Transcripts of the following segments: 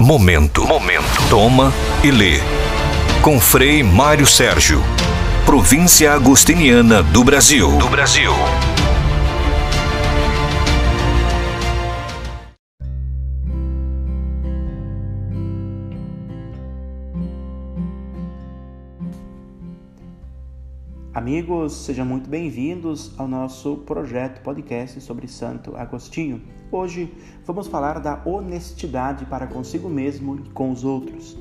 Momento. Momento. Toma e lê. Com Frei Mário Sérgio. Província Agostiniana do Brasil. Do Brasil. Amigos, sejam muito bem-vindos ao nosso projeto podcast sobre Santo Agostinho. Hoje vamos falar da honestidade para consigo mesmo e com os outros.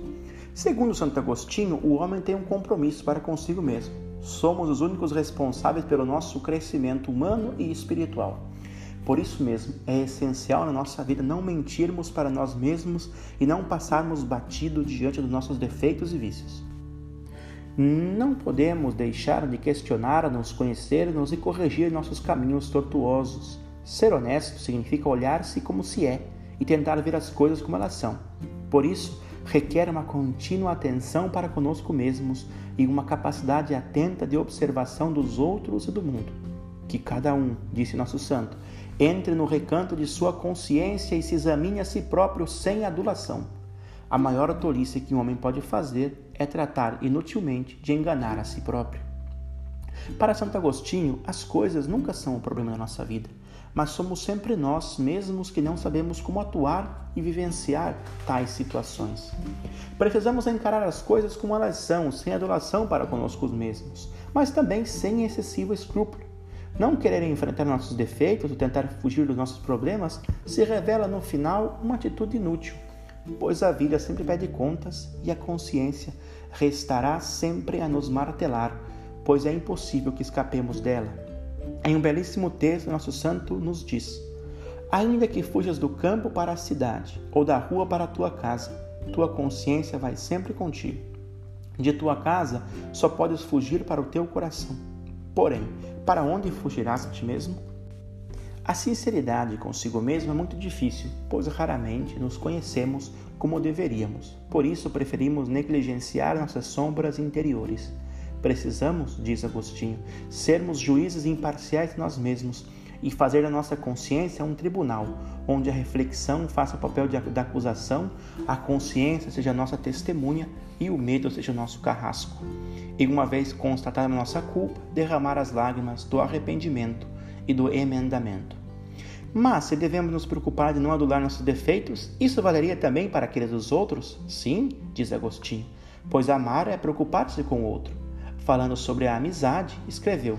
Segundo Santo Agostinho, o homem tem um compromisso para consigo mesmo. Somos os únicos responsáveis pelo nosso crescimento humano e espiritual. Por isso mesmo, é essencial na nossa vida não mentirmos para nós mesmos e não passarmos batido diante dos nossos defeitos e vícios. Não podemos deixar de questionar-nos, conhecer-nos e corrigir nossos caminhos tortuosos. Ser honesto significa olhar-se como se é e tentar ver as coisas como elas são. Por isso, requer uma contínua atenção para conosco mesmos e uma capacidade atenta de observação dos outros e do mundo. Que cada um, disse nosso santo, entre no recanto de sua consciência e se examine a si próprio sem adulação. A maior tolice que um homem pode fazer é tratar inutilmente de enganar a si próprio. Para Santo Agostinho, as coisas nunca são o problema da nossa vida, mas somos sempre nós mesmos que não sabemos como atuar e vivenciar tais situações. Precisamos encarar as coisas como elas são, sem adulação para conosco mesmos, mas também sem excessivo escrúpulo. Não querer enfrentar nossos defeitos ou tentar fugir dos nossos problemas se revela no final uma atitude inútil pois a vida sempre pede contas e a consciência restará sempre a nos martelar, pois é impossível que escapemos dela. Em um belíssimo texto, nosso santo nos diz: Ainda que fujas do campo para a cidade, ou da rua para a tua casa, tua consciência vai sempre contigo. De tua casa só podes fugir para o teu coração. Porém, para onde fugirás a ti mesmo? A sinceridade consigo mesmo é muito difícil, pois raramente nos conhecemos como deveríamos. Por isso, preferimos negligenciar nossas sombras interiores. Precisamos, diz Agostinho, sermos juízes imparciais de nós mesmos e fazer da nossa consciência um tribunal, onde a reflexão faça o papel de, da acusação, a consciência seja nossa testemunha e o medo seja o nosso carrasco. E uma vez constatada a nossa culpa, derramar as lágrimas do arrependimento e do emendamento. Mas se devemos nos preocupar de não adular nossos defeitos, isso valeria também para aqueles dos outros? Sim, diz Agostinho, pois amar é preocupar-se com o outro. Falando sobre a amizade, escreveu: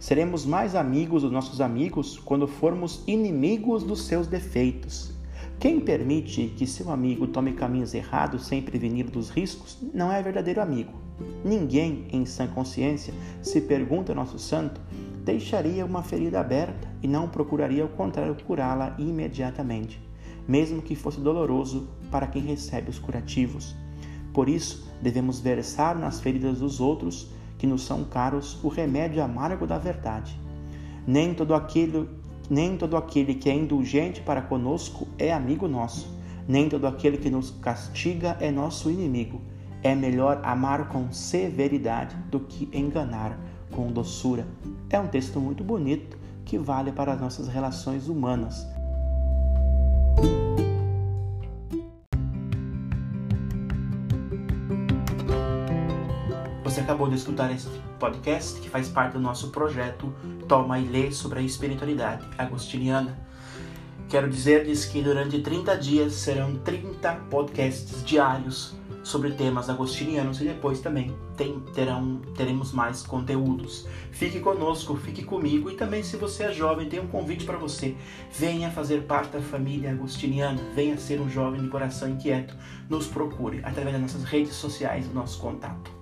Seremos mais amigos dos nossos amigos quando formos inimigos dos seus defeitos. Quem permite que seu amigo tome caminhos errados sem prevenir dos riscos não é verdadeiro amigo. Ninguém, em sã consciência, se pergunta nosso santo, deixaria uma ferida aberta e não procuraria, ao contrário, curá-la imediatamente, mesmo que fosse doloroso para quem recebe os curativos. Por isso, devemos versar nas feridas dos outros, que nos são caros, o remédio amargo da verdade. Nem todo aquele, nem todo aquele que é indulgente para conosco é amigo nosso, nem todo aquele que nos castiga é nosso inimigo. É melhor amar com severidade do que enganar com doçura. É um texto muito bonito que vale para as nossas relações humanas. Você acabou de escutar este podcast que faz parte do nosso projeto Toma e Lê sobre a espiritualidade agostiniana. Quero dizer-lhes que durante 30 dias serão 30 podcasts diários sobre temas agostinianos e depois também tem, terão, teremos mais conteúdos. Fique conosco, fique comigo e também se você é jovem, tem um convite para você. Venha fazer parte da família agostiniana, venha ser um jovem de coração inquieto. Nos procure através das nossas redes sociais, nosso contato.